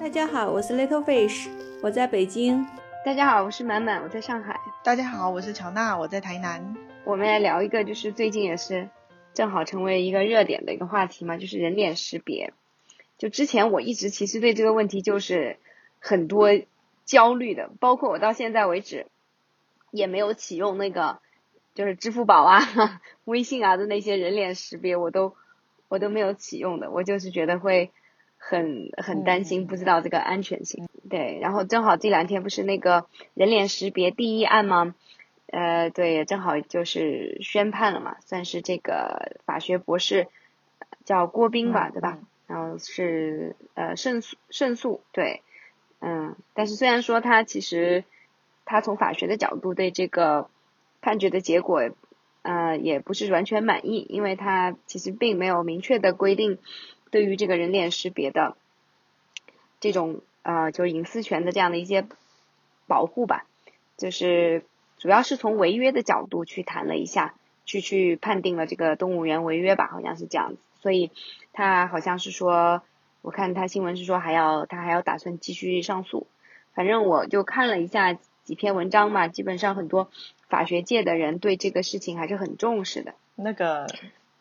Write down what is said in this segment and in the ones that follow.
大家好，我是 Little Fish，我在北京。大家好，我是满满，我在上海。大家好，我是乔娜，我在台南。我们来聊一个，就是最近也是正好成为一个热点的一个话题嘛，就是人脸识别。就之前我一直其实对这个问题就是很多焦虑的，包括我到现在为止也没有启用那个就是支付宝啊、微信啊的那些人脸识别，我都我都没有启用的，我就是觉得会。很很担心，不知道这个安全性。对，然后正好这两天不是那个人脸识别第一案吗？呃，对，正好就是宣判了嘛，算是这个法学博士叫郭斌吧，对吧？然后是呃胜诉胜诉，对，嗯，但是虽然说他其实他从法学的角度对这个判决的结果呃也不是完全满意，因为他其实并没有明确的规定。对于这个人脸识别的这种呃，就是隐私权的这样的一些保护吧，就是主要是从违约的角度去谈了一下，去去判定了这个动物园违约吧，好像是这样子。所以他好像是说，我看他新闻是说还要他还要打算继续上诉。反正我就看了一下几篇文章嘛，基本上很多法学界的人对这个事情还是很重视的。那个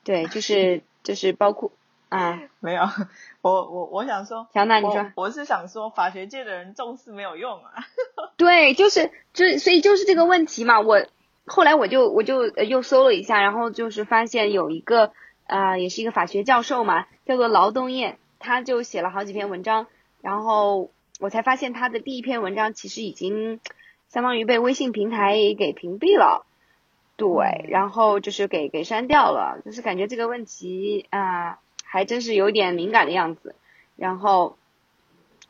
对，就是就是包括。啊，没有，我我我想说，小娜你说，我是想说，法学界的人重视没有用啊。对，就是就所以就是这个问题嘛。我后来我就我就又搜了一下，然后就是发现有一个啊，也是一个法学教授嘛，叫做劳东燕，他就写了好几篇文章，然后我才发现他的第一篇文章其实已经相当于被微信平台给屏蔽了，对，然后就是给给删掉了，就是感觉这个问题啊。还真是有点敏感的样子，然后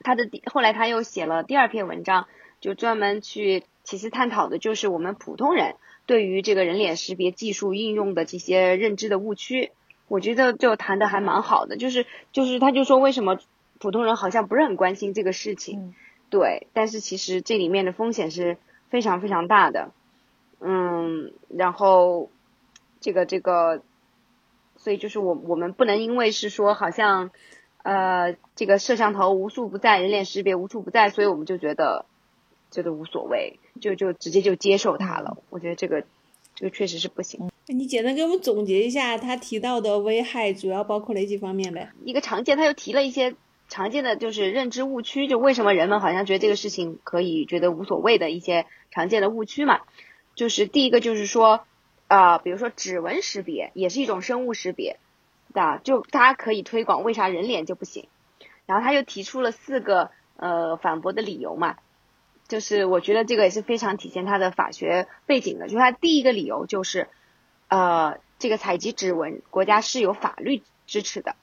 他的后来他又写了第二篇文章，就专门去其实探讨的就是我们普通人对于这个人脸识别技术应用的这些认知的误区。我觉得就谈的还蛮好的，就是就是他就说为什么普通人好像不是很关心这个事情，对，但是其实这里面的风险是非常非常大的，嗯，然后这个这个。所以就是我我们不能因为是说好像，呃，这个摄像头无处不在，人脸识别无处不在，所以我们就觉得觉得无所谓，就就直接就接受它了。我觉得这个这个确实是不行。你简单给我们总结一下他提到的危害主要包括哪几方面呗？一个常见，他又提了一些常见的就是认知误区，就为什么人们好像觉得这个事情可以觉得无所谓的一些常见的误区嘛。就是第一个就是说。啊，比如说指纹识别也是一种生物识别，对就它可以推广，为啥人脸就不行？然后他又提出了四个呃反驳的理由嘛，就是我觉得这个也是非常体现他的法学背景的。就是他第一个理由就是，呃，这个采集指纹国家是有法律支持的，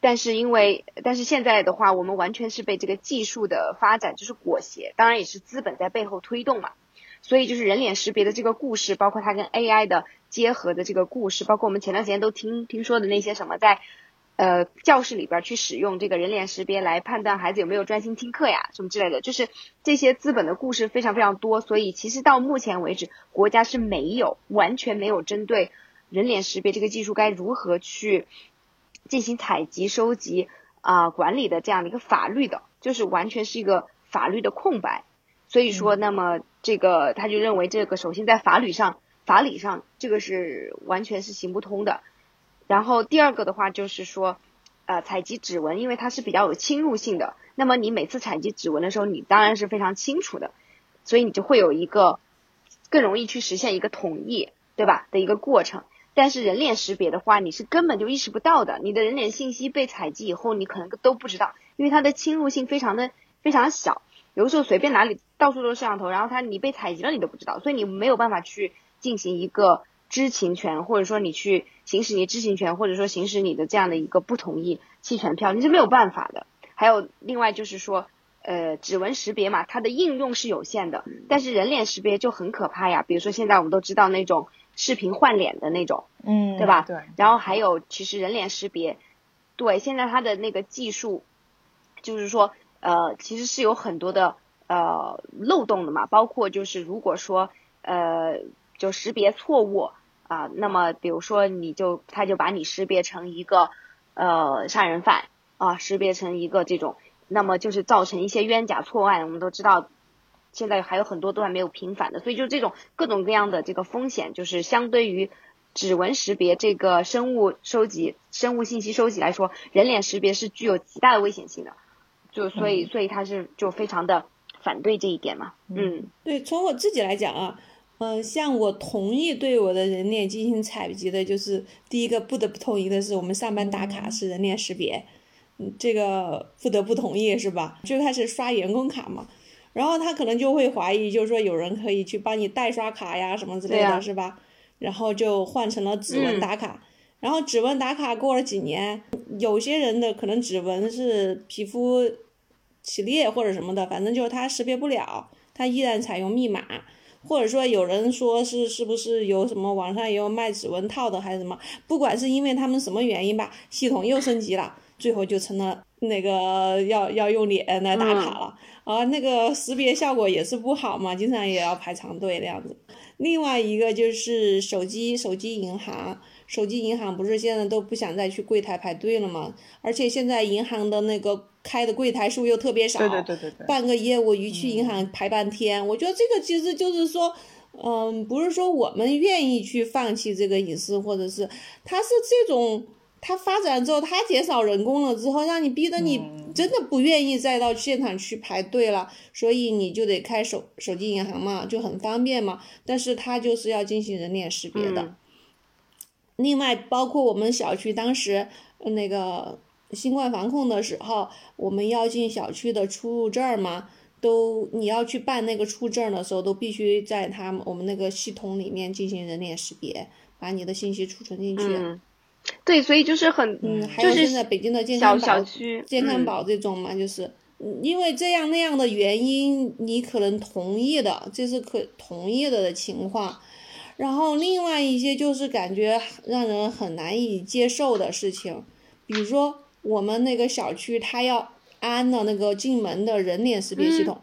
但是因为但是现在的话，我们完全是被这个技术的发展就是裹挟，当然也是资本在背后推动嘛。所以就是人脸识别的这个故事，包括它跟 AI 的结合的这个故事，包括我们前段时间都听听说的那些什么在呃教室里边去使用这个人脸识别来判断孩子有没有专心听课呀，什么之类的，就是这些资本的故事非常非常多。所以其实到目前为止，国家是没有完全没有针对人脸识别这个技术该如何去进行采集、收集啊管理的这样的一个法律的，就是完全是一个法律的空白。所以说，那么这个他就认为这个首先在法律上、法理上这个是完全是行不通的。然后第二个的话就是说，呃，采集指纹，因为它是比较有侵入性的，那么你每次采集指纹的时候，你当然是非常清楚的，所以你就会有一个更容易去实现一个统一，对吧？的一个过程。但是人脸识别的话，你是根本就意识不到的，你的人脸信息被采集以后，你可能都不知道，因为它的侵入性非常的非常小。有的时候随便哪里到处都是摄像头，然后它你被采集了你都不知道，所以你没有办法去进行一个知情权，或者说你去行使你知情权，或者说行使你的这样的一个不同意弃权票，你是没有办法的。还有另外就是说，呃，指纹识别嘛，它的应用是有限的，但是人脸识别就很可怕呀。比如说现在我们都知道那种视频换脸的那种，嗯，对吧？对。然后还有其实人脸识别，对，现在它的那个技术，就是说。呃，其实是有很多的呃漏洞的嘛，包括就是如果说呃就识别错误啊，那么比如说你就他就把你识别成一个呃杀人犯啊，识别成一个这种，那么就是造成一些冤假错案。我们都知道，现在还有很多都还没有平反的，所以就这种各种各样的这个风险，就是相对于指纹识别这个生物收集、生物信息收集来说，人脸识别是具有极大的危险性的。就所以，所以他是就非常的反对这一点嘛。嗯，对，从我自己来讲啊，嗯、像我同意对我的人脸进行采集的，就是第一个不得不同意的是，我们上班打卡是人脸识别，嗯，这个不得不同意是吧？最开始刷员工卡嘛，然后他可能就会怀疑，就是说有人可以去帮你代刷卡呀什么之类的，是吧？然后就换成了指纹嗯打卡。然后指纹打卡过了几年，有些人的可能指纹是皮肤起裂或者什么的，反正就是它识别不了，它依然采用密码，或者说有人说是是不是有什么网上也有卖指纹套的还是什么，不管是因为他们什么原因吧，系统又升级了，最后就成了那个要要用脸来打卡了，啊，那个识别效果也是不好嘛，经常也要排长队那样子。另外一个就是手机手机银行。手机银行不是现在都不想再去柜台排队了吗？而且现在银行的那个开的柜台数又特别少，对对对对对，办个业务一去银行排半天，我觉得这个其实就是说，嗯，不是说我们愿意去放弃这个隐私，或者是它是这种。它发展之后，它减少人工了之后，让你逼得你真的不愿意再到现场去排队了，所以你就得开手手机银行嘛，就很方便嘛。但是它就是要进行人脸识别的。嗯另外，包括我们小区当时呃那个新冠防控的时候，我们要进小区的出入证儿嘛，都你要去办那个出证的时候，都必须在他们我们那个系统里面进行人脸识别，把你的信息储存进去。嗯，对，所以就是很，嗯，还有就是现在北京的健康宝小区嗯健康宝这种嘛，就是嗯因为这样那样的原因，你可能同意的，这是可同意的的情况。然后另外一些就是感觉让人很难以接受的事情，比如说我们那个小区它要安的那个进门的人脸识别系嗯统，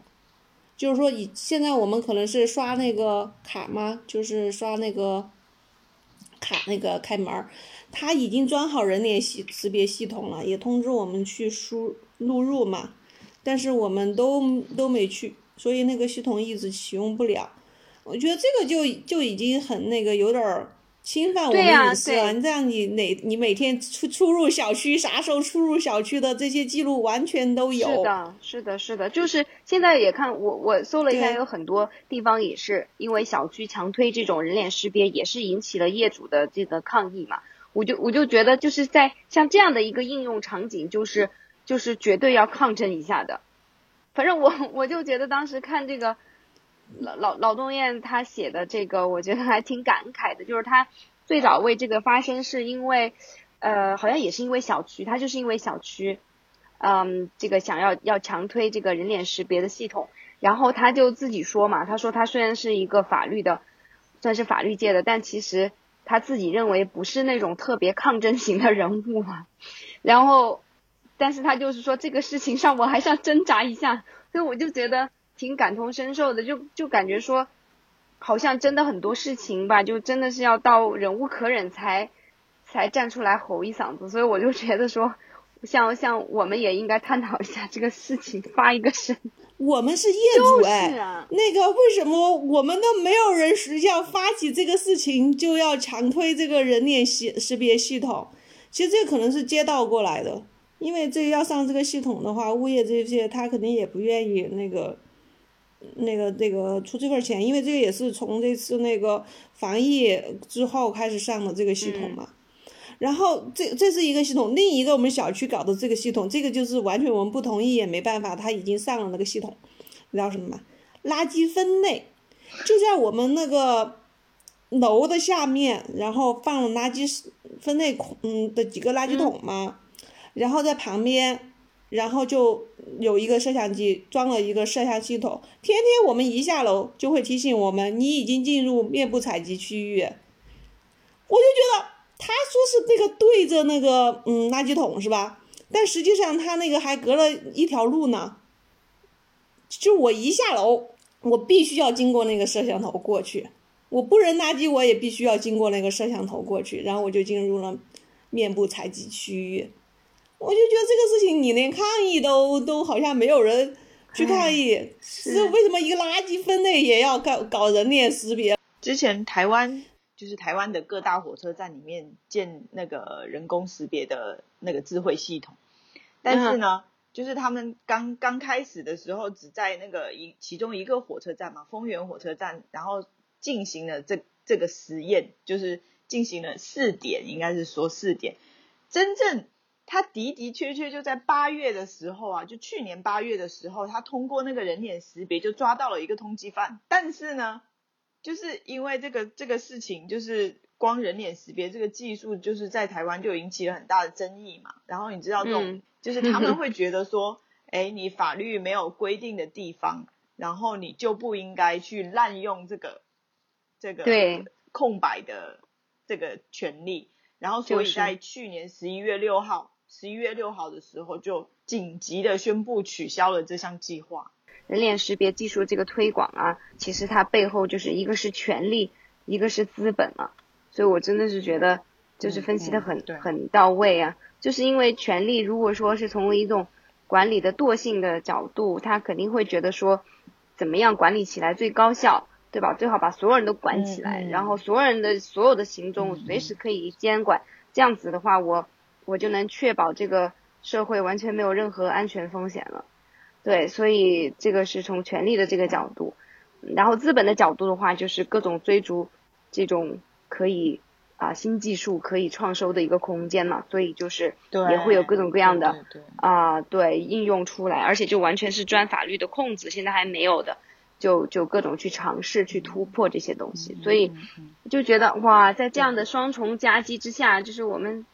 就是说以现在我们可能是刷那个卡吗？就是刷那个卡那个开门儿，它已经装好人脸系识别系统了，也通知我们去输录入嘛，但是我们都都没去，所以那个系统一直启用不了。我觉得这个就就已经很那个有点儿侵犯我们隐私了。你这样你哪你每天出出入小区，啥时候出入小区的这些记录完全都有。是的，是的，是的，就是现在也看我我搜了一下，有很多地方也是因为小区强推这种人脸识别，也是引起了业主的这个抗议嘛。我就我就觉得就是在像这样的一个应用场景，就是就是绝对要抗争一下的。反正我我就觉得当时看这个老老老东燕他写的这个，我觉得还挺感慨的，就是他最早为这个发声是因为，呃，好像也是因为小区，他就是因为小区。嗯，这个想要要强推这个人脸识别的系统，然后他就自己说嘛，他说他虽然是一个法律的，算是法律界的，但其实他自己认为不是那种特别抗争型的人物嘛。然后，但是他就是说这个事情上我还是要挣扎一下，所以我就觉得挺感同身受的，就就感觉说，好像真的很多事情吧，就真的是要到忍无可忍才才站出来吼一嗓子，所以我就觉得说。像像我们也应该探讨一下这个事情，发一个声。我们是业主哎，是啊，那个为什么我们都没有人是要发起这个事情，就要强推这个人脸识识别系统？其实这可能是街道过来的，因为这个要上这个系统的话，物业这些他肯定也不愿意那个。那个那个出这份钱，因为这个也是从这次那个防疫之后开始上的这个系统嘛。然后这这是一个系统，另一个我们小区搞的这个系统，这个就是完全我们不同意也没办法，他已经上了那个系统，你知道什么吗？垃圾分类就在我们那个楼的下面，然后放了垃圾分类孔嗯的几个垃圾桶嘛，然后在旁边，然后就有一个摄像机装了一个摄像系统，天天我们一下楼就会提醒我们你已经进入面部采集区域，我就觉得。他说是那个对着那个嗯垃圾桶是吧？但实际上他那个还隔了一条路呢。就我一下楼，我必须要经过那个摄像头过去。我不扔垃圾，我也必须要经过那个摄像头过去，然后我就进入了面部采集区域。我就觉得这个事情你连抗议都都好像没有人去抗议，是为什么一个垃圾分类也要搞搞人脸识别？之前台湾就是台湾的各大火车站里面建那个人工识别的那个智慧系统，但是呢，就是他们刚刚开始的时候，只在那个一其中一个火车站嘛，丰原火车站，然后进行了这这个实验，就是进行了试点，应该是说试点，真正。他的的确确就在八月的时候啊，就去年八月的时候，他通过那个人脸识别就抓到了一个通缉犯。但是呢，就是因为这个这个事情，就是光人脸识别这个技术，就是在台湾就引起了很大的争议嘛。然后你知道这种，就是他们 会觉得说，哎，你法律没有规定的地方，然后你就不应该去滥用这个这个空白的这个权利。然后所以在去年十一月六号。十一月六号的时候，就紧急的宣布取消了这项计划。人脸识别技术这个推广啊，其实它背后就是一个是权力，一个是资本啊。所以我真的是觉得，就是分析的很很到位啊。就是因为权力，如果说是从一种管理的惰性的角度，他肯定会觉得说，怎么样管理起来最高效，对吧？最好把所有人都管起来，然后所有人的所有的行踪随时可以监管。这样子的话，我。我就能确保这个社会完全没有任何安全风险了，对，所以这个是从权力的这个角度，然后资本的角度的话，就是各种追逐这种可以啊新技术可以创收的一个空间嘛，所以就是也会有各种各样的啊对应用出来，而且就完全是钻法律的空子，现在还没有的，就就各种去尝试去突破这些东西，所以就觉得哇，在这样的双重夹击之下，就是我们。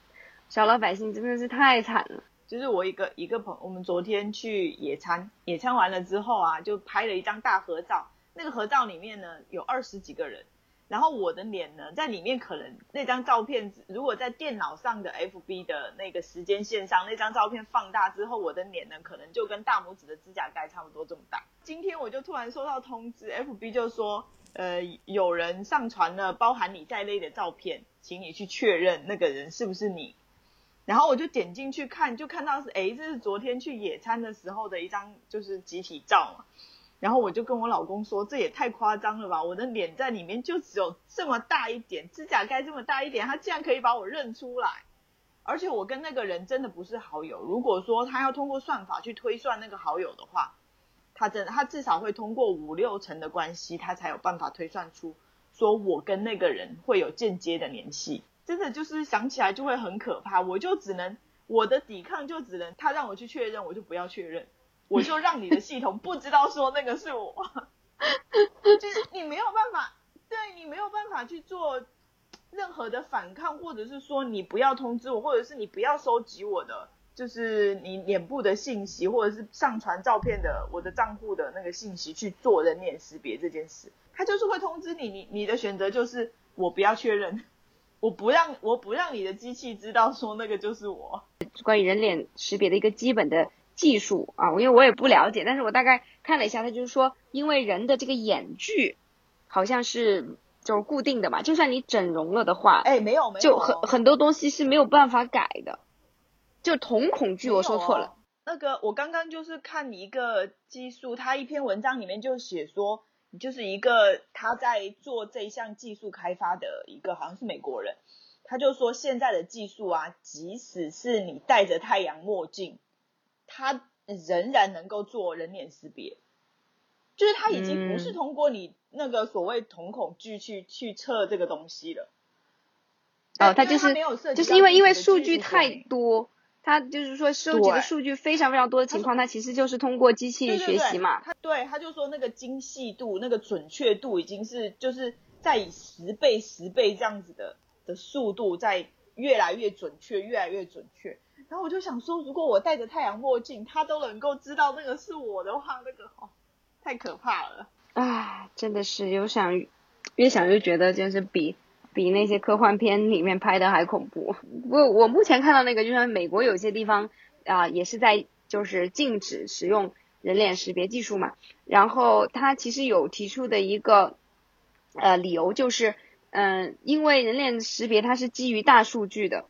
小老百姓真的是太惨了。就是我一个一个朋，我们昨天去野餐，野餐完了之后啊，就拍了一张大合照。那个合照里面呢，有二十几个人，然后我的脸呢，在里面可能那张照片，如果在电脑上的 FB 的那个时间线上，那张照片放大之后，我的脸呢，可能就跟大拇指的指甲盖差不多这么大。今天我就突然收到通知，FB 就说，呃，有人上传了包含你在内的照片，请你去确认那个人是不是你。然后我就点进去看，就看到是哎，这是昨天去野餐的时候的一张就是集体照嘛。然后我就跟我老公说，这也太夸张了吧！我的脸在里面就只有这么大一点，指甲盖这么大一点，他竟然可以把我认出来。而且我跟那个人真的不是好友。如果说他要通过算法去推算那个好友的话，他真的他至少会通过五六成的关系，他才有办法推算出说我跟那个人会有间接的联系。真的就是想起来就会很可怕，我就只能我的抵抗就只能他让我去确认，我就不要确认，我就让你的系统不知道说那个是我，就是你没有办法，对你没有办法去做任何的反抗，或者是说你不要通知我，或者是你不要收集我的，就是你脸部的信息，或者是上传照片的我的账户的那个信息去做人脸识别这件事，他就是会通知你，你你的选择就是我不要确认。我不让我不让你的机器知道说那个就是我。关于人脸识别的一个基本的技术啊，因为我也不了解，但是我大概看了一下，他就是说，因为人的这个眼距好像是就是固定的嘛，就算你整容了的话，哎，没有没有，就很很多东西是没有办法改的。就瞳孔距，我说错了。那个我刚刚就是看一个技术，他一篇文章里面就写说。就是一个他在做这一项技术开发的一个好像是美国人，他就说现在的技术啊，即使是你戴着太阳墨镜，他仍然能够做人脸识别，就是它已经不是通过你那个所谓瞳孔距去去测这个东西了。哦，它就是就是因为因为数据太多。它就是说收集的数据非常非常多的情况，它其实就是通过机器学习嘛。他对他就说那个精细度、那个准确度已经是就是在以十倍、十倍这样子的的速度在越来越准确、越来越准确。然后我就想说，如果我戴着太阳墨镜，他都能够知道那个是我的话，那个哦，太可怕了。唉，真的是有想越想越觉得就是比。比那些科幻片里面拍的还恐怖。我我目前看到那个，就像美国有些地方啊，也是在就是禁止使用人脸识别技术嘛。然后他其实有提出的一个呃理由就是，嗯，因为人脸识别它是基于大数据的，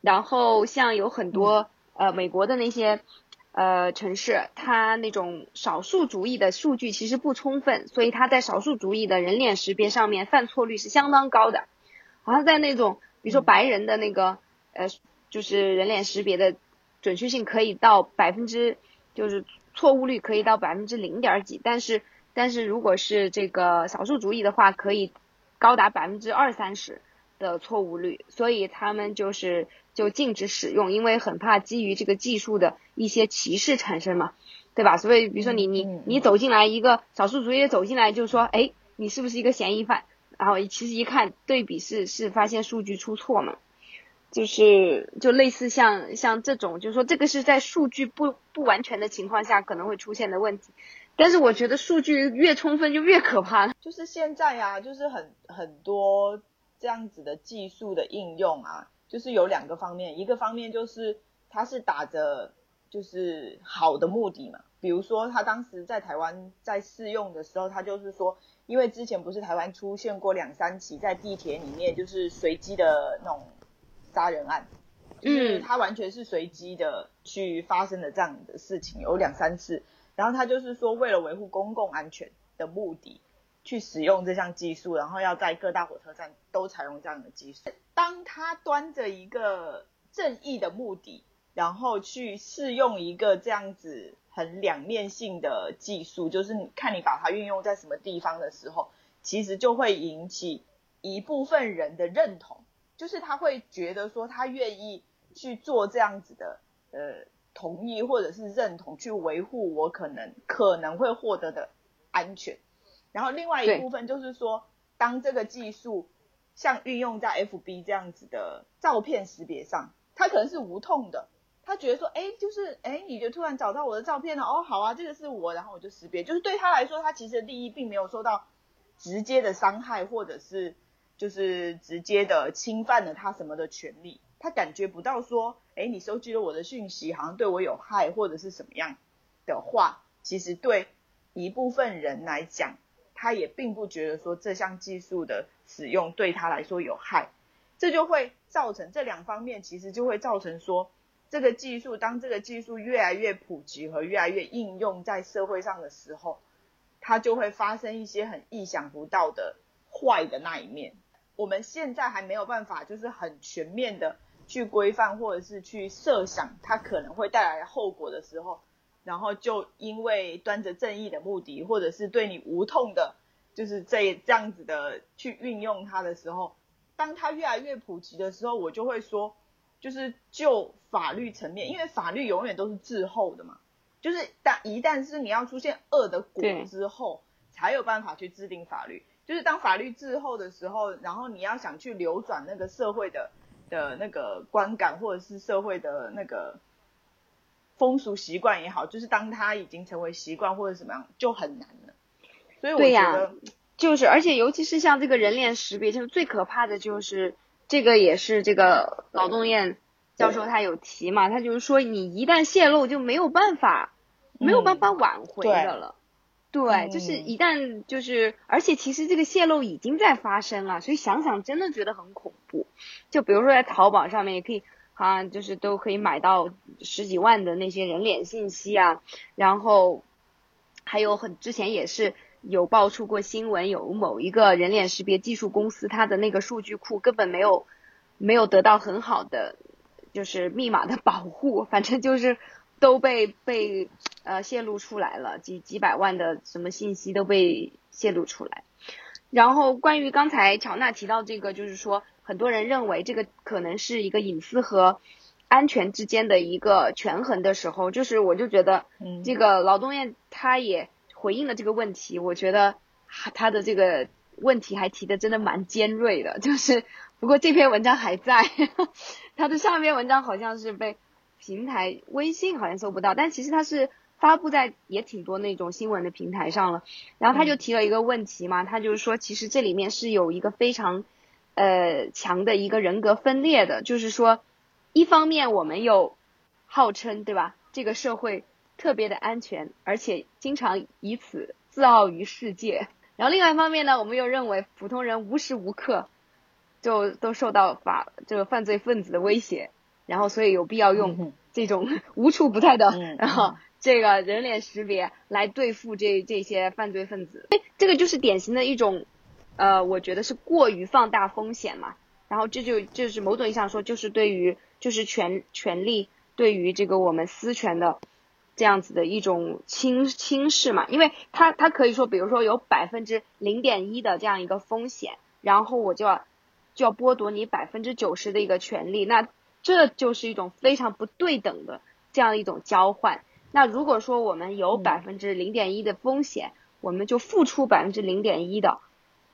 然后像有很多呃美国的那些呃城市，它那种少数族裔的数据其实不充分，所以它在少数族裔的人脸识别上面犯错率是相当高的。好像在那种比如说白人的那个呃就是人脸识别的准确性可以到百分之就是错误率可以到百分之零点几，但是但是如果是这个少数族裔的话，可以高达百分之二三十的错误率，所以他们就是就禁止使用，因为很怕基于这个技术的一些歧视产生嘛，对吧？所以比如说你你你走进来一个少数族裔走进来就说，哎，你是不是一个嫌疑犯？然后其实一看对比是是发现数据出错嘛，就是就类似像像这种，就是说这个是在数据不不完全的情况下可能会出现的问题。但是我觉得数据越充分就越可怕。就是现在啊，就是很很多这样子的技术的应用啊，就是有两个方面，一个方面就是他是打着就是好的目的嘛，比如说他当时在台湾在试用的时候，他就是说，因为之前不是台湾出现过两三起在地铁里面就是随机的那种杀人案，就是他完全是随机的去发生的这样的事情，有两三次。然后他就是说，为了维护公共安全的目的，去使用这项技术，然后要在各大火车站都采用这样的技术。当他端着一个正义的目的，然后去试用一个这样子很两面性的技术，就是看你把它运用在什么地方的时候，其实就会引起一部分人的认同，就是他会觉得说他愿意去做这样子的，呃。同意或者是认同去维护我可能可能会获得的安全，然后另外一部分就是说，当这个技术像运用在 FB 这样子的照片识别上，它可能是无痛的，他觉得说，哎，就是哎，你就突然找到我的照片了，哦，好啊，这个是我，然后我就识别，就是对他来说，他其实利益并没有受到直接的伤害，或者是就是直接的侵犯了他什么的权利。他感觉不到说，哎，你收集了我的讯息，好像对我有害或者是什么样的话，其实对一部分人来讲，他也并不觉得说这项技术的使用对他来说有害，这就会造成这两方面，其实就会造成说，这个技术当这个技术越来越普及和越来越应用在社会上的时候，它就会发生一些很意想不到的坏的那一面。我们现在还没有办法，就是很全面的。去规范或者是去设想它可能会带来的后果的时候，然后就因为端着正义的目的，或者是对你无痛的，就是这这样子的去运用它的时候，当它越来越普及的时候，我就会说，就是就法律层面，因为法律永远都是滞后的嘛，就是当一旦是你要出现恶的果之后，才有办法去制定法律，就是当法律滞后的时候，然后你要想去流转那个社会的。的那个观感，或者是社会的那个风俗习惯也好，就是当它已经成为习惯或者怎么样，就很难了。所以我觉得，就是，而且尤其是像这个人脸识别，就是最可怕的就是这个，也是这个劳动燕教授他有提嘛，他就是说，你一旦泄露，就没有办法，没有办法挽回的了。对，就是一旦就是，而且其实这个泄露已经在发生了，所以想想真的觉得很恐怖。就比如说在淘宝上面也可以，啊，就是都可以买到十几万的那些人脸信息啊，然后还有很之前也是有爆出过新闻，有某一个人脸识别技术公司，它的那个数据库根本没有没有得到很好的就是密码的保护，反正就是。都被被呃泄露出来了，几几百万的什么信息都被泄露出来。然后关于刚才乔娜提到这个，就是说很多人认为这个可能是一个隐私和安全之间的一个权衡的时候，就是我就觉得，这个劳动院他也回应了这个问题。我觉得他的这个问题还提的真的蛮尖锐的，就是不过这篇文章还在，他的上篇文章好像是被。平台微信好像搜不到，但其实他是发布在也挺多那种新闻的平台上了。然后他就提了一个问题嘛，他就是说，其实这里面是有一个非常呃强的一个人格分裂的，就是说，一方面我们有号称对吧，这个社会特别的安全，而且经常以此自傲于世界。然后另外一方面呢，我们又认为普通人无时无刻就都受到法这个犯罪分子的威胁。然后，所以有必要用这种 无处不在的，嗯然后这个人脸识别来对付这这些犯罪分子。哎，这个就是典型的一种，呃，我觉得是过于放大风险嘛。然后这就就是某种意义上说，就是对于就是权权利对于这个我们私权的这样子的一种轻轻视嘛。因为它它可以说，比如说有百分之零点一的这样一个风险，然后我就要就要剥夺你百分之九十的一个权利，那这就是一种非常不对等的这样一种交换。那如果说我们有嗯百分之零点一的风险，我们就付出百分之零点一的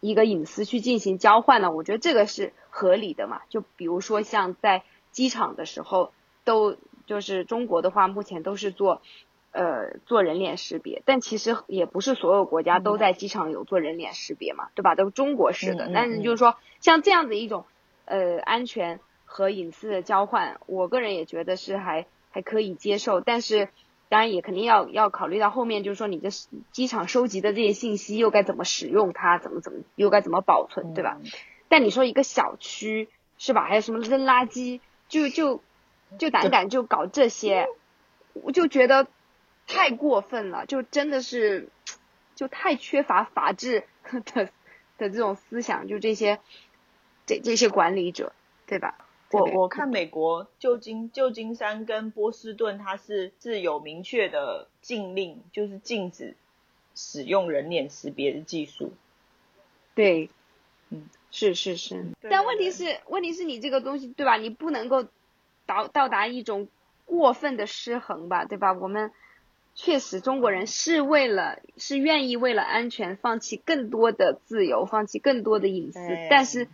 一个隐私去进行交换呢，我觉得这个是合理的嘛。就比如说像在机场的时候，都就是中国的话，目前都是做呃做人脸识别，但其实也不是所有国家都在机场有做人脸识别嘛，对吧？都中国式的，但是就是说像这样子一种呃安全和隐私的交换，我个人也觉得是还还可以接受，但是。当然也肯定要要考虑到后面，就是说你的机场收集的这些信息又该怎么使用它，怎么怎么又该怎么保存，对吧？嗯但你说一个小区是吧？还有什么扔垃圾，就就就胆敢就搞这些，我就觉得太过分了，就真的是就太缺乏法治的的这种思想，就这些这这些管理者，对吧？我我看美国旧金旧金山跟波士顿，它是是有明确的禁令，就是禁止使用人脸识别的技术。对，嗯，是是是，对但问题是，问题是你这个东西，对吧？你不能够到到达一种过分的失衡吧，对吧？我们确实中国人是为了是愿意为了安全放弃更多的自由，放弃更多的隐私，但是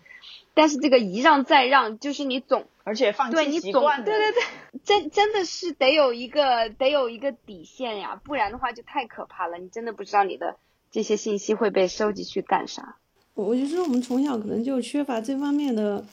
但是这个一让再让，就是你总而且放弃对你总习惯，对对对，真真的是得有一个得有一个底线呀，不然的话就太可怕了。你真的不知道你的这些信息会被收集去干啥。我我就说我们从小可能就缺乏这方面的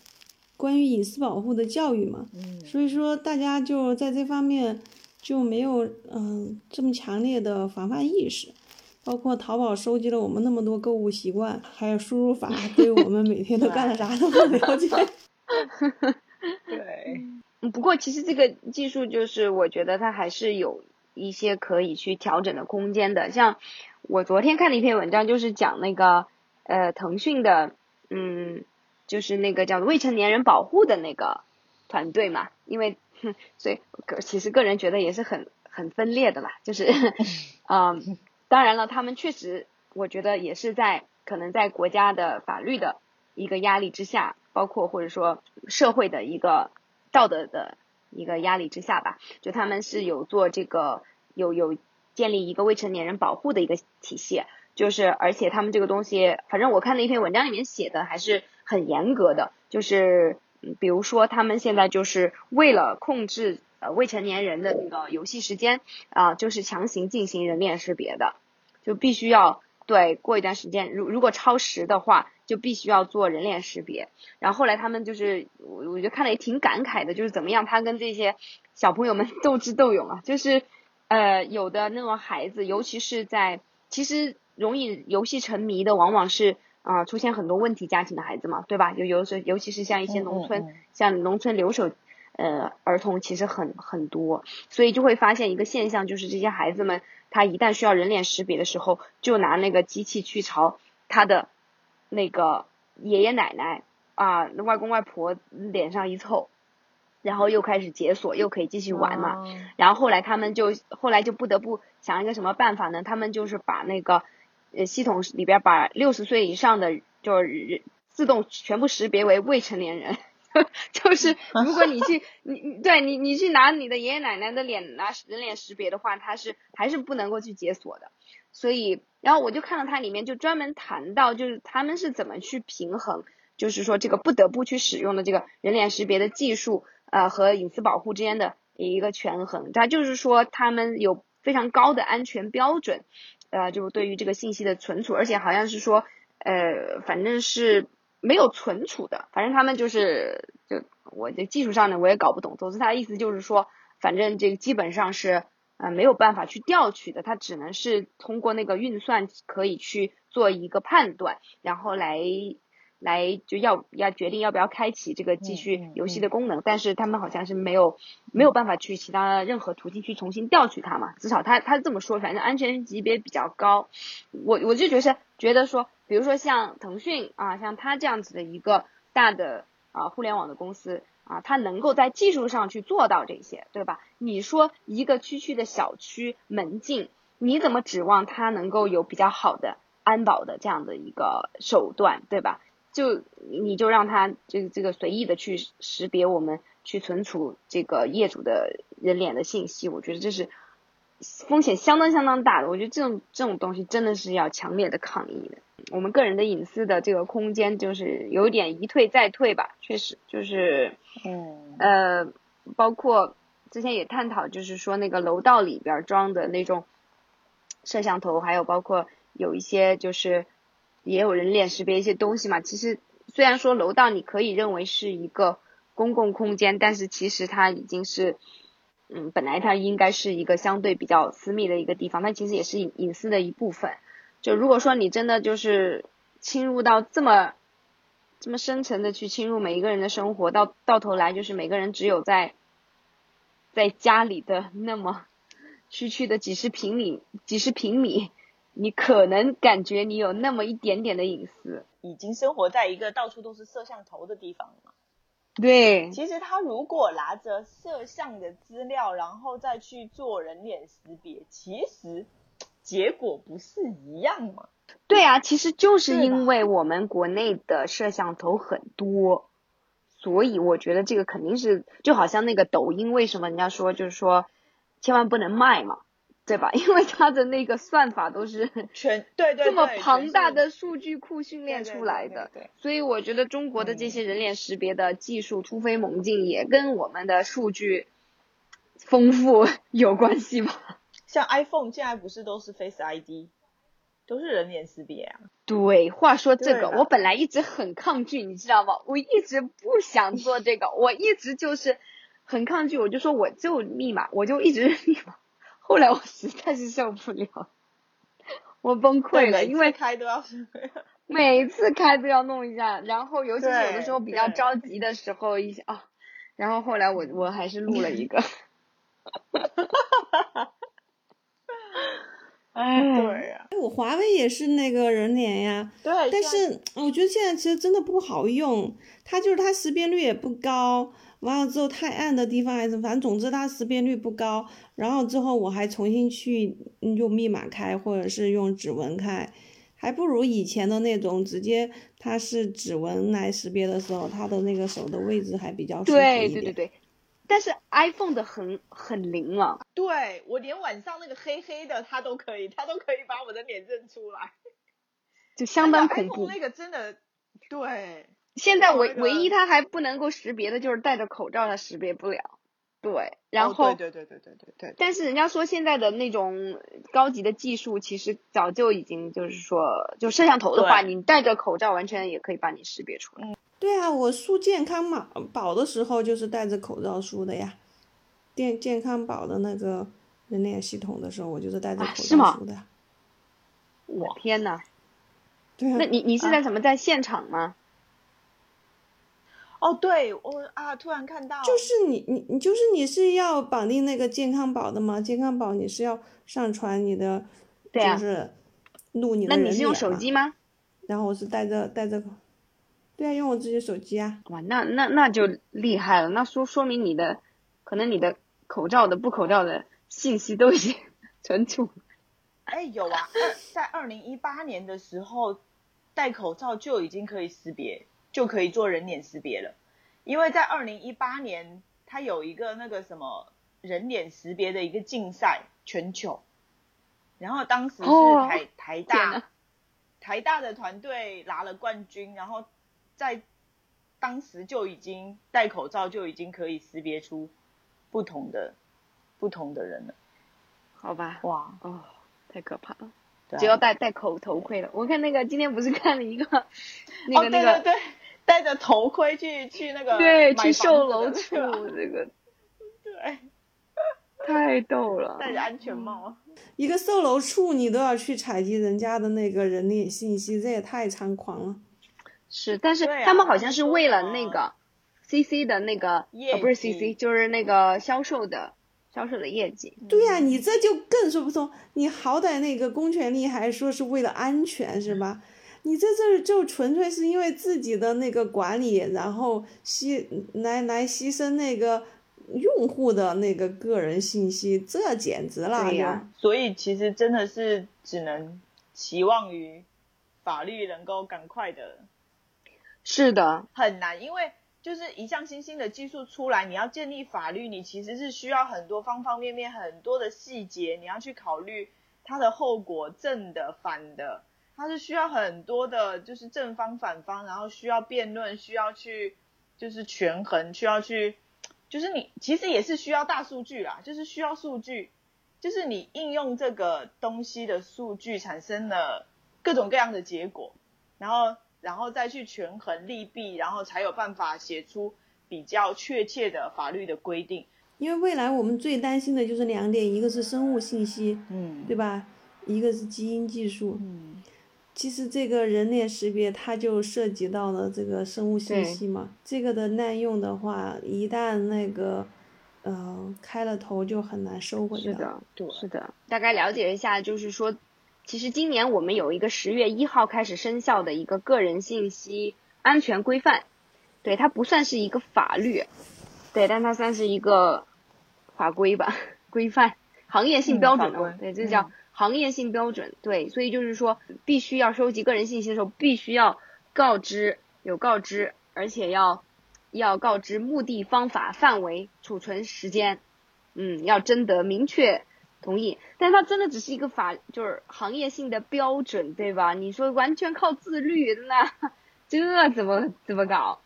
关于隐私保护的教育嘛，嗯所以说大家就在这方面就没有嗯、这么强烈的防范意识。包括淘宝收集了我们那么多购物习惯，还有输入法对我们每天都干了啥都不了解。对，嗯，不过其实这个技术就是我觉得它还是有一些可以去调整的空间的。像我昨天看的一篇文章，就是讲那个呃腾讯的嗯，就是那个叫未成年人保护的那个团队嘛，因为哼所以个其实个人觉得也是很很分裂的啦，就是 嗯，当然了，他们确实我觉得也是在可能在国家的法律的一个压力之下，包括或者说社会的一个道德的一个压力之下吧，就他们是有做这个有有建立一个未成年人保护的一个体系，就是而且他们这个东西，反正我看那篇文章里面写的还是很严格的，就是比如说他们现在就是为了控制呃未成年人的那个游戏时间啊、就是强行进行人脸识别的，就必须要对过一段时间，如如果超时的话，就必须要做人脸识别。然后后来他们就是，我我觉得看了也挺感慨的，就是怎么样他跟这些小朋友们 斗智斗勇啊，就是呃有的那种孩子，尤其是在其实容易游戏沉迷的，往往是啊、出现很多问题家庭的孩子嘛，对吧？有有时尤其是像一些嗯农村，嗯嗯像农村留守呃儿童其实很很多，所以就会发现一个现象，就是这些孩子们他一旦需要人脸识别的时候，就拿那个机器去朝他的那个爷爷奶奶啊、外公外婆脸上一凑，然后又开始解锁，又可以继续玩嘛。哦然后后来他们就后来就不得不想一个什么办法呢？他们就是把那个呃系统里边把六十岁以上的就是自动全部识别为未成年人。就是 如果你去你你对你你去拿你的爷爷奶奶的脸拿人脸识别的话，它是还是不能够去解锁的。所以，然后我就看到它里面就专门谈到，就是他们是怎么去平衡，就是说这个不得不去使用的这个人脸识别的技术，呃和隐私保护之间的一个权衡。它就是说他们有非常高的安全标准，呃，就是对于这个信息的存储，而且好像是说，呃，反正是没有存储的，反正他们就是就我这技术上呢我也搞不懂，总之他的意思就是说，反正这个基本上是呃没有办法去调取的，它只能是通过那个运算可以去做一个判断，然后来来就要要决定要不要开启这个继续游戏的功能，但是他们好像是没有没有办法去其他任何途径去重新调取它嘛，至少他他这么说，反正安全级别比较高。我我就觉得觉得说，比如说像腾讯啊，像它这样子的一个大的啊互联网的公司啊，它能够在技术上去做到这些，对吧？你说一个区区的小区门禁，你怎么指望它能够有比较好的安保的这样的一个手段，对吧？就你就让它这个这个随意的去识别我们去存储这个业主的人脸的信息，我觉得这是风险相当相当大的。我觉得这种这种东西真的是要强烈的抗议的。我们个人的隐私的这个空间就是有一点一退再退吧，确实就是嗯呃，包括之前也探讨，就是说那个楼道里边装的那种摄像头，还有包括有一些就是也有人脸识别一些东西嘛。其实虽然说楼道你可以认为是一个公共空间，但是其实它已经是，嗯，本来它应该是一个相对比较私密的一个地方，它其实也是隐隐私的一部分。就如果说你真的就是侵入到这么这么深层的去侵入每一个人的生活，到到头来就是每个人只有在在家里的那么区区的几十平米、几十平米，你可能感觉你有那么一点点的隐私。已经生活在一个到处都是摄像头的地方了。对，其实他如果拿着摄像的资料，然后再去做人脸识别，其实结果不是一样吗？对啊，其实就是因为我们国内的摄像头很多，所以我觉得这个肯定是就好像那个抖音，为什么人家说就是说千万不能卖嘛，对吧？因为它的那个算法都是 全对对对这么庞大的数据库训练出来的，对对对所以我觉得中国的这些人脸识别的技术突飞猛进，也跟我们的数据丰富 有关系吧。像 iPhone 现在不是都是 Face ID，都是人脸识别啊。对，话说这个，我本来一直很抗拒，你知道吗？我一直不想做这个，我一直就是很抗拒，我就说我就密码，我就一直密码。后来我实在是受不了，我崩溃了，因为开都要每次开都要弄一下，然后尤其是有的时候比较着急的时候，一下啊，然后后来我我还是录了一个，哎，对呀、我华为也是那个人脸呀，对，但是我觉得现在其实真的不好用，它就是它识别率也不高，完了之后太暗的地方还是反正总之它识别率不高，然后之后我还重新去嗯用密码开或者是用指纹开，还不如以前的那种直接它是指纹来识别的时候，它的那个手的位置还比较舒服一点。对对对对，但是 iPhone 的很很灵啊，对我连晚上那个黑黑的，它都可以，它都可以把我的脸认出来，就相当恐 iPhone 怖。那个真的，对，现在唯唯一它还不能够识别的就是戴着口罩，它识别不了。对，然哦后、对对对对对对对，但是人家说现在的那种高级的技术，其实早就已经就是说，就摄像头的话，你戴着口罩完全也可以把你识别出来。对啊，我输健康码宝的时候就是戴着口罩输的呀。健健康宝的那个人脸系统的时候，我就是戴着口罩输的呀。我天呐，对啊，那你你是在什么在现场吗？哦，对我啊，突然看到，就是你你你就是你是要绑定那个健康宝的吗？健康宝你是要上传你的，对啊就是录你的人那你是用手机吗？然后我是带着带着，对啊，用我自己手机啊。哇，那那那就厉害了，那说说明你的可能你的口罩的不口罩的信息都已经 存储了。哎，有啊，二在二零一八年的时候，戴口罩就已经可以识别，就可以做人脸识别了。因为在二零一八年，它有一个那个什么人脸识别的一个竞赛，全球。然后当时是哦台、台大，台大的团队拿了冠军，然后在当时就已经戴口罩就已经可以识别出不同的不同的人了。好吧，哇，哦，太可怕了。只要戴戴口头盔了。我看那个今天不是看了一个那哦，个那个对对对，戴着头盔去去那个对去售 楼处这个 对，太逗了。戴着安全帽。一个售楼处你都要去采集人家的那个人脸信息，这也太猖狂了。是，但是他们好像是为了那个 CC 的那个，业呃，不是 CC，就是那个销售的销售的业绩。对呀、你这就更说不通。你好歹那个公权力还说是为了安全是吧？你这这就纯粹是因为自己的那个管理，然后牺来来牺牲那个用户的那个个人信息，这简直了。对呀所以其实真的是只能期望于法律能够赶快的，是的，很难，因为就是一项新兴的技术出来，你要建立法律，你其实是需要很多方方面面、很多的细节，你要去考虑它的后果，正的、反的，它是需要很多的，就是正方、反方，然后需要辩论，需要去就是权衡，需要去，就是你其实也是需要大数据啦，就是需要数据，就是你应用这个东西的数据产生了各种各样的结果，然后然后再去权衡利弊，然后才有办法写出比较确切的法律的规定。因为未来我们最担心的就是两点，一个是生物信息，嗯对吧？一个是基因技术。嗯，其实这个人脸识别它就涉及到了这个生物信息嘛，这个的滥用的话，一旦那个，呃，开了头就很难收回的。是的，对，是的。大概了解一下，就是说，其实今年我们有一个十月一号开始生效的一个个人信息安全规范，对，它不算是一个法律，对，但它算是一个法规吧，规范，行业性嗯标准哦，法规对，这叫嗯行业性标准，对，所以就是说，必须要收集个人信息的时候，必须要告知，有告知，而且要要告知目的、方法、范围、储存时间，嗯，要征得明确同意。但它真的只是一个法，就是行业性的标准，对吧？你说完全靠自律，那这怎么怎么搞？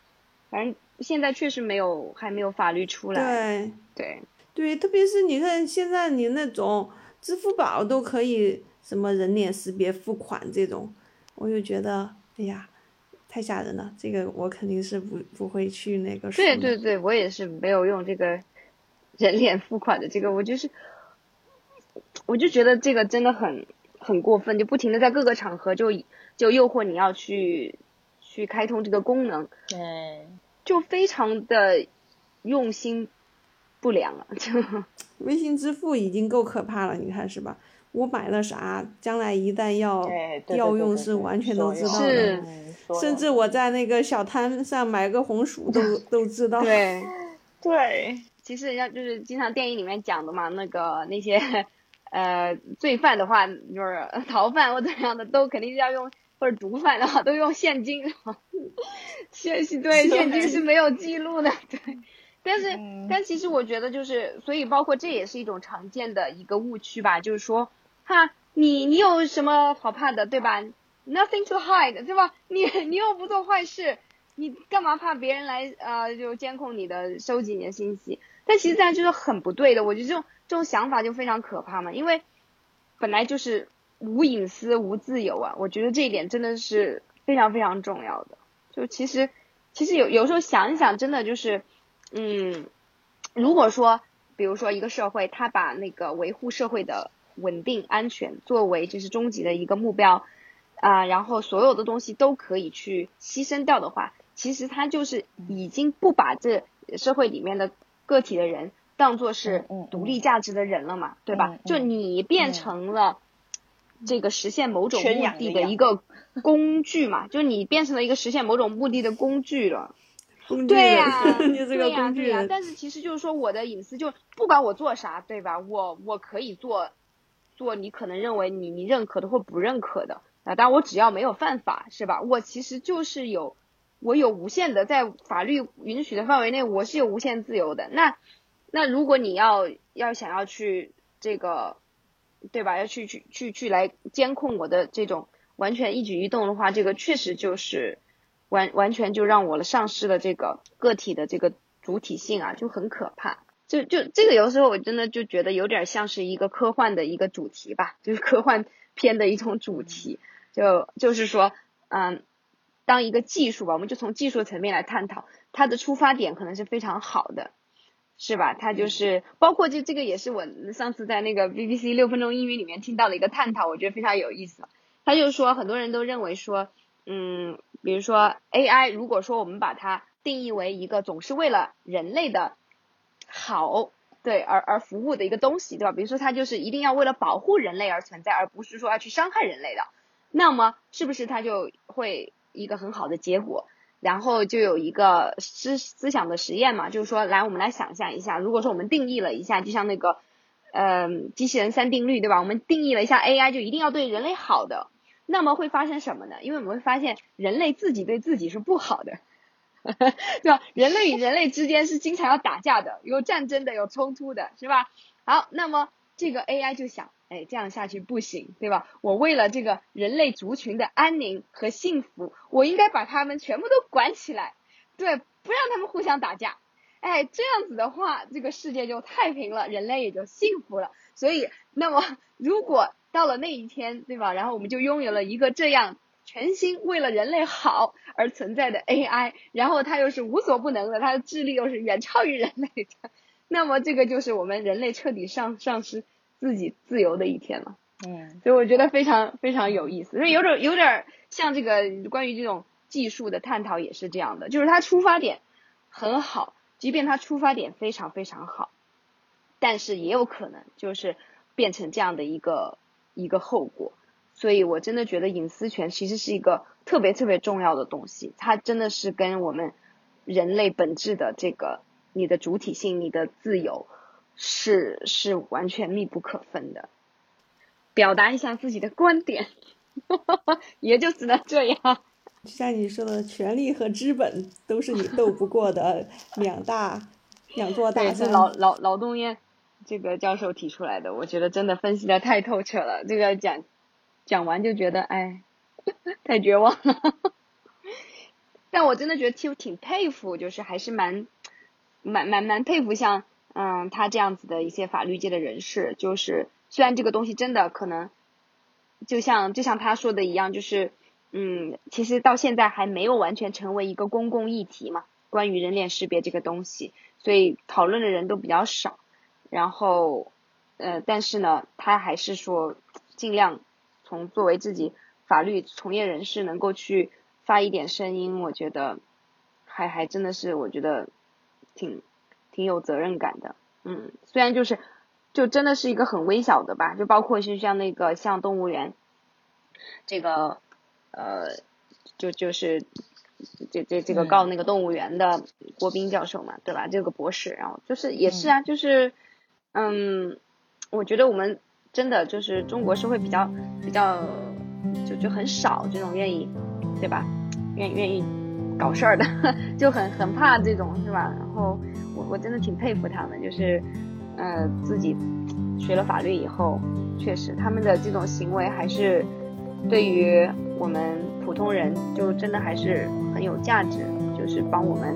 反正现在确实没有，还没有法律出来。对对对，特别是你看现在你那种支付宝都可以什么人脸识别付款这种，我就觉得哎呀，太吓人了。这个我肯定是不不会去那个对对对，我也是没有用这个人脸付款的这个，我就是，我就觉得这个真的很很过分，就不停的在各个场合就就诱惑你要去去开通这个功能，对，就非常的用心不良了，就微信支付已经够可怕了，你看是吧？我买了啥，将来一旦要调用是完全都知道甚至我在那个小摊上买个红薯都 都知道。对。对，其实人家就是经常电影里面讲的嘛，那个那些呃罪犯的话，就是逃犯或怎样的，都肯定是要用或者毒贩的话都用现金，现对现金是没有记录的，对。但是，嗯但其实我觉得就是，所以包括这也是一种常见的一个误区吧，就是说，哈，你你有什么好怕的，对吧？Nothing to hide，对吧？你你又不做坏事，你干嘛怕别人来呃就监控你的、收集你的信息？但其实这样就是很不对的，我觉得这种这种想法就非常可怕嘛，因为本来就是无隐私、无自由啊，我觉得这一点真的是非常非常重要的。就其实其实有有时候想一想，真的就是，嗯，如果说比如说一个社会，他把那个维护社会的稳定安全作为就是终极的一个目标。啊、然后所有的东西都可以去牺牲掉的话，其实他就是已经不把这社会里面的个体的人当做是独立价值的人了嘛，对吧？嗯嗯就你变成了这个实现某种目的的一个 工具嘛，就你变成了一个实现某种目的的工具了。工具对人，呀、你这个对呀、对呀、工具人。但是其实就是说，我的隐私就不管我做啥，对吧？我我可以做做你可能认为你你认可的或不认可的啊，但我只要没有犯法，是吧？我其实就是有我有无限的在法律允许的范围内，我是有无限自由的。那那如果你要要想要去这个，对吧？要去去去去来监控我的这种完全一举一动的话，这个确实就是完完全就让我了丧失了这个个体的这个主体性啊，就很可怕。就就这个有时候我真的就觉得有点像是一个科幻的一个主题吧，就是科幻片的一种主题。就就是说，嗯，当一个技术吧，我们就从技术层面来探讨，它的出发点可能是非常好的，是吧？它就是包括就这个也是我上次在那个 BBC 六分钟英语里面听到的一个探讨，我觉得非常有意思。他就说很多人都认为说，嗯，比如说 AI，如果说我们把它定义为一个总是为了人类的好，对而而服务的一个东西，对吧？比如说它就是一定要为了保护人类而存在，而不是说要去伤害人类的，那么是不是它就会一个很好的结果？然后就有一个思思想的实验嘛，就是说，来我们来想象一下，如果说我们定义了一下，就像那个，嗯，机器人三定律，对吧？我们定义了一下 AI 就一定要对人类好的，那么会发生什么呢？因为我们会发现人类自己对自己是不好的。对吧？人类与人类之间是经常要打架的，有战争的，有冲突的，是吧？好，那么这个 AI 就想，哎，这样下去不行，对吧？我为了这个人类族群的安宁和幸福，我应该把他们全部都管起来，对，不让他们互相打架。哎，这样子的话，这个世界就太平了，人类也就幸福了。所以，那么如果到了那一天，对吧？然后我们就拥有了一个这样。全新为了人类好而存在的 AI，然后它又是无所不能的，它的智力又是远超于人类的，那么这个就是我们人类彻底丧丧失自己自由的一天了。嗯，所以我觉得非常非常有意思，所以有点有点像这个关于这种技术的探讨也是这样的，就是它出发点很好，即便它出发点非常非常好，但是也有可能就是变成这样的一个一个后果。所以，我真的觉得隐私权其实是一个特别特别重要的东西，它真的是跟我们人类本质的这个你的主体性、你的自由是是完全密不可分的。表达一下自己的观点，也就只能这样。就像你说的，权力和资本都是你斗不过的两大两座大山。是劳劳劳动燕这个教授提出来的，我觉得真的分析的太透彻了。这个讲。讲完就觉得哎，太绝望了。但我真的觉得挺挺佩服，就是还是蛮蛮蛮蛮佩服像嗯他这样子的一些法律界的人士。就是虽然这个东西真的可能，就像就像他说的一样，就是嗯其实到现在还没有完全成为一个公共议题嘛，关于人脸识别这个东西，所以讨论的人都比较少。然后呃但是呢，他还是说尽量。从作为自己法律从业人士能够去发一点声音，我觉得还还真的是我觉得挺挺有责任感的。嗯，虽然就是就真的是一个很微小的吧，就包括就像那个像动物园这个呃，就就是这这这个告那个动物园的郭斌教授嘛，对吧？这个博士，然后就是也是啊，就是嗯，我觉得我们。真的就是中国社会比较比较就就很少这种愿意对吧？愿愿意搞事儿的，就很很怕这种是吧？然后我我真的挺佩服他们，就是呃自己学了法律以后，确实他们的这种行为还是对于我们普通人就真的还是很有价值，就是帮我们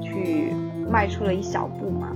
去迈出了一小步嘛。